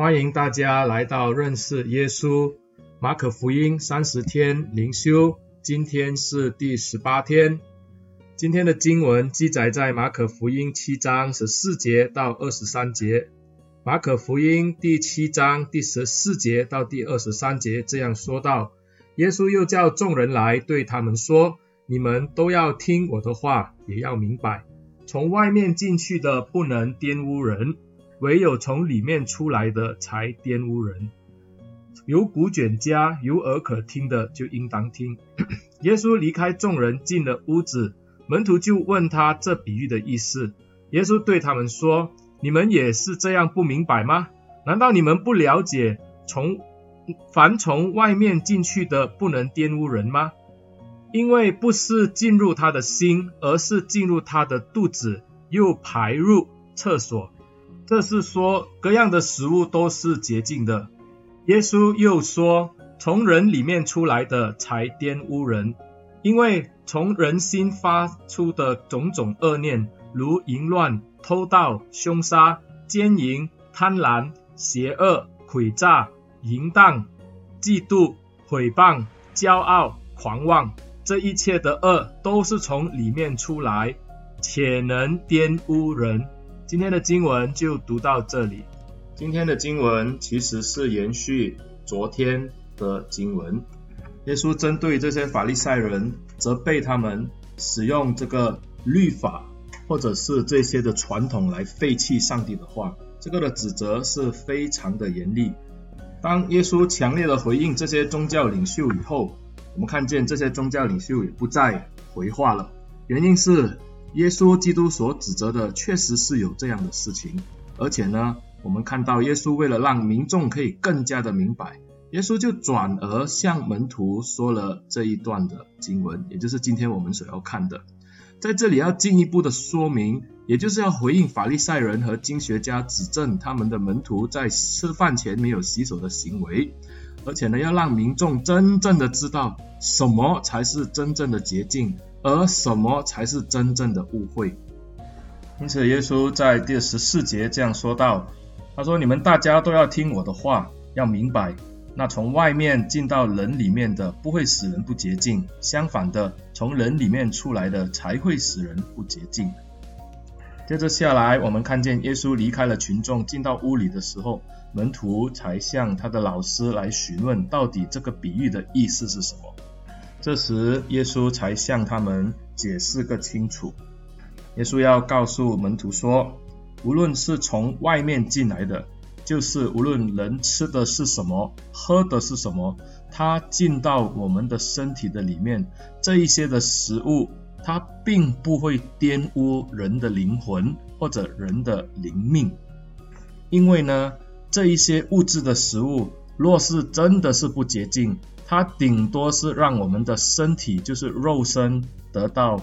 欢迎大家来到认识耶稣马可福音三十天灵修，今天是第十八天。今天的经文记载在马可福音七章十四节到二十三节。马可福音第七章第十四节到第二十三节这样说道：耶稣又叫众人来，对他们说：你们都要听我的话，也要明白，从外面进去的不能玷污人。唯有从里面出来的才玷污人。有古卷家有耳可听的，就应当听。耶稣离开众人，进了屋子，门徒就问他这比喻的意思。耶稣对他们说：“你们也是这样不明白吗？难道你们不了解，从凡从外面进去的不能玷污人吗？因为不是进入他的心，而是进入他的肚子，又排入厕所。”这是说，各样的食物都是洁净的。耶稣又说，从人里面出来的才玷污人，因为从人心发出的种种恶念，如淫乱、偷盗、凶杀、奸淫、贪婪、邪恶、诡诈、淫荡、嫉妒、毁谤、骄傲、狂妄，这一切的恶都是从里面出来，且能玷污人。今天的经文就读到这里。今天的经文其实是延续昨天的经文。耶稣针对这些法利赛人，责备他们使用这个律法或者是这些的传统来废弃上帝的话，这个的指责是非常的严厉。当耶稣强烈的回应这些宗教领袖以后，我们看见这些宗教领袖也不再回话了，原因是。耶稣基督所指责的确实是有这样的事情，而且呢，我们看到耶稣为了让民众可以更加的明白，耶稣就转而向门徒说了这一段的经文，也就是今天我们所要看的。在这里要进一步的说明，也就是要回应法利赛人和经学家指证他们的门徒在吃饭前没有洗手的行为，而且呢，要让民众真正的知道什么才是真正的洁净。而什么才是真正的误会？因此，耶稣在第十四节这样说道：“他说，你们大家都要听我的话，要明白，那从外面进到人里面的，不会使人不洁净；相反的，从人里面出来的，才会使人不洁净。”接着下来，我们看见耶稣离开了群众，进到屋里的时候，门徒才向他的老师来询问，到底这个比喻的意思是什么。这时，耶稣才向他们解释个清楚。耶稣要告诉门徒说，无论是从外面进来的，就是无论人吃的是什么，喝的是什么，它进到我们的身体的里面，这一些的食物，它并不会玷污人的灵魂或者人的灵命。因为呢，这一些物质的食物，若是真的是不洁净，它顶多是让我们的身体，就是肉身得到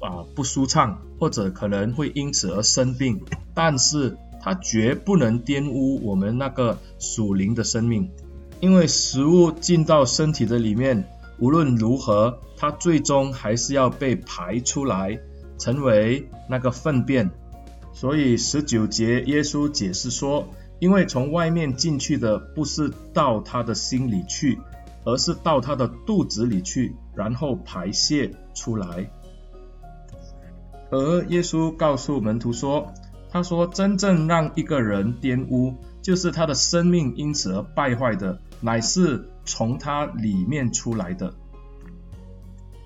啊、不舒畅，或者可能会因此而生病，但是它绝不能玷污我们那个属灵的生命，因为食物进到身体的里面，无论如何，它最终还是要被排出来，成为那个粪便。所以十九节耶稣解释说，因为从外面进去的不是到他的心里去。而是到他的肚子里去，然后排泄出来。而耶稣告诉门徒说：“他说，真正让一个人玷污，就是他的生命因此而败坏的，乃是从他里面出来的。”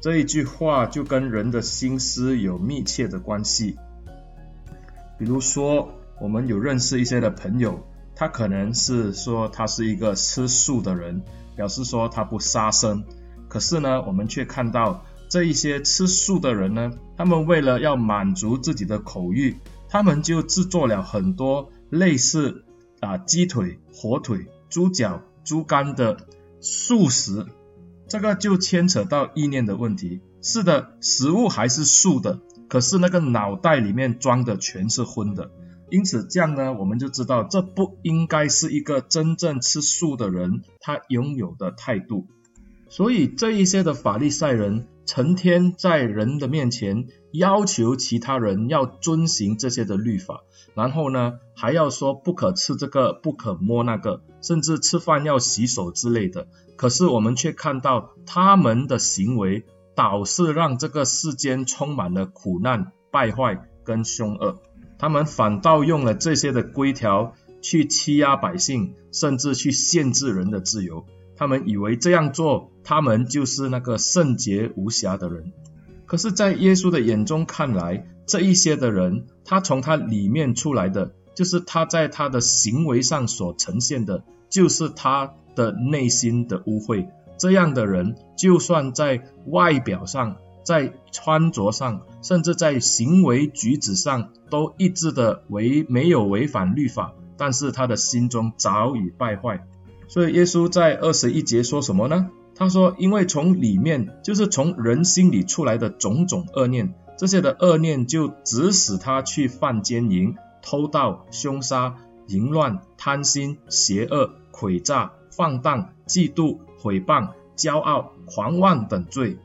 这一句话就跟人的心思有密切的关系。比如说，我们有认识一些的朋友，他可能是说他是一个吃素的人。表示说他不杀生，可是呢，我们却看到这一些吃素的人呢，他们为了要满足自己的口欲，他们就制作了很多类似啊鸡腿、火腿、猪脚、猪肝的素食，这个就牵扯到意念的问题。是的，食物还是素的，可是那个脑袋里面装的全是荤的。因此，这样呢，我们就知道这不应该是一个真正吃素的人他拥有的态度。所以，这一些的法利赛人成天在人的面前要求其他人要遵行这些的律法，然后呢，还要说不可吃这个，不可摸那个，甚至吃饭要洗手之类的。可是我们却看到他们的行为，导致让这个世间充满了苦难、败坏跟凶恶。他们反倒用了这些的规条去欺压百姓，甚至去限制人的自由。他们以为这样做，他们就是那个圣洁无瑕的人。可是，在耶稣的眼中看来，这一些的人，他从他里面出来的，就是他在他的行为上所呈现的，就是他的内心的污秽。这样的人，就算在外表上，在穿着上，甚至在行为举止上，都一致的违没有违反律法，但是他的心中早已败坏。所以耶稣在二十一节说什么呢？他说：“因为从里面，就是从人心里出来的种种恶念，这些的恶念就指使他去犯奸淫、偷盗、凶杀、淫乱、贪心、邪恶、诡诈、放荡、嫉妒、毁谤、骄傲、狂妄等罪。”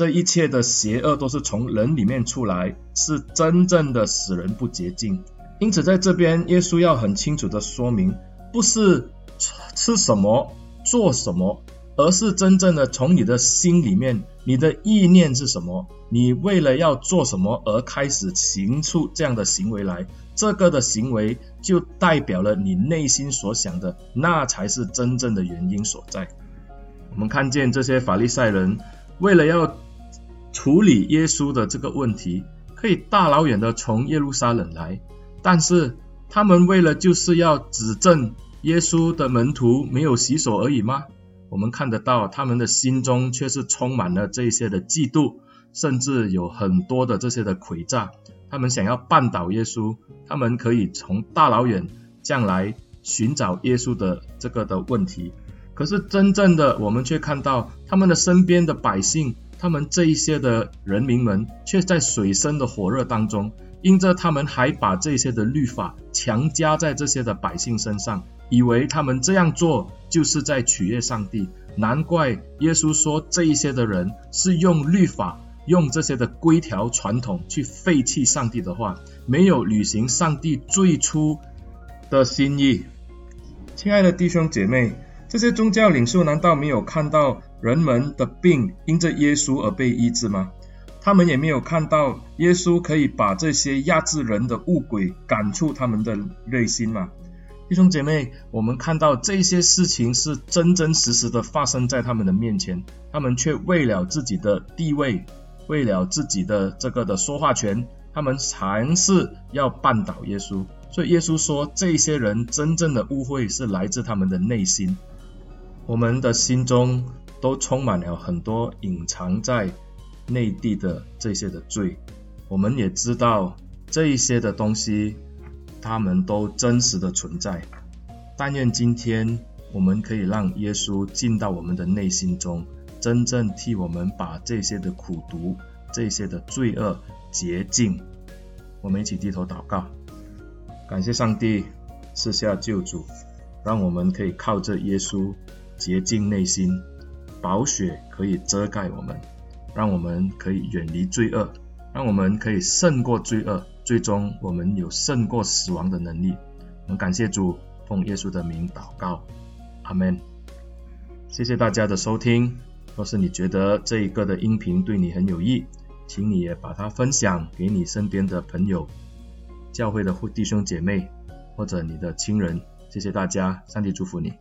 这一切的邪恶都是从人里面出来，是真正的使人不洁净。因此，在这边，耶稣要很清楚的说明，不是吃什么、做什么，而是真正的从你的心里面，你的意念是什么，你为了要做什么而开始行出这样的行为来，这个的行为就代表了你内心所想的，那才是真正的原因所在。我们看见这些法利赛人，为了要处理耶稣的这个问题，可以大老远的从耶路撒冷来，但是他们为了就是要指证耶稣的门徒没有洗手而已吗？我们看得到他们的心中却是充满了这些的嫉妒，甚至有很多的这些的诡诈。他们想要绊倒耶稣，他们可以从大老远将来寻找耶稣的这个的问题。可是真正的我们却看到他们的身边的百姓。他们这一些的人民们，却在水深的火热当中，因着他们还把这些的律法强加在这些的百姓身上，以为他们这样做就是在取悦上帝。难怪耶稣说这一些的人是用律法、用这些的规条传统去废弃上帝的话，没有履行上帝最初的心意。亲爱的弟兄姐妹，这些宗教领袖难道没有看到？人们的病因着耶稣而被医治吗？他们也没有看到耶稣可以把这些压制人的恶鬼赶出他们的内心吗？弟兄姐妹，我们看到这些事情是真真实实的发生在他们的面前，他们却为了自己的地位，为了自己的这个的说话权，他们尝试要绊倒耶稣。所以耶稣说，这些人真正的误会是来自他们的内心，我们的心中。都充满了很多隐藏在内地的这些的罪，我们也知道这一些的东西，他们都真实的存在。但愿今天我们可以让耶稣进到我们的内心中，真正替我们把这些的苦毒、这些的罪恶洁净。我们一起低头祷告，感谢上帝赐下救主，让我们可以靠着耶稣洁净内心。宝血可以遮盖我们，让我们可以远离罪恶，让我们可以胜过罪恶，最终我们有胜过死亡的能力。我们感谢主，奉耶稣的名祷告，阿门。谢谢大家的收听。若是你觉得这一个的音频对你很有益，请你也把它分享给你身边的朋友、教会的弟兄姐妹或者你的亲人。谢谢大家，上帝祝福你。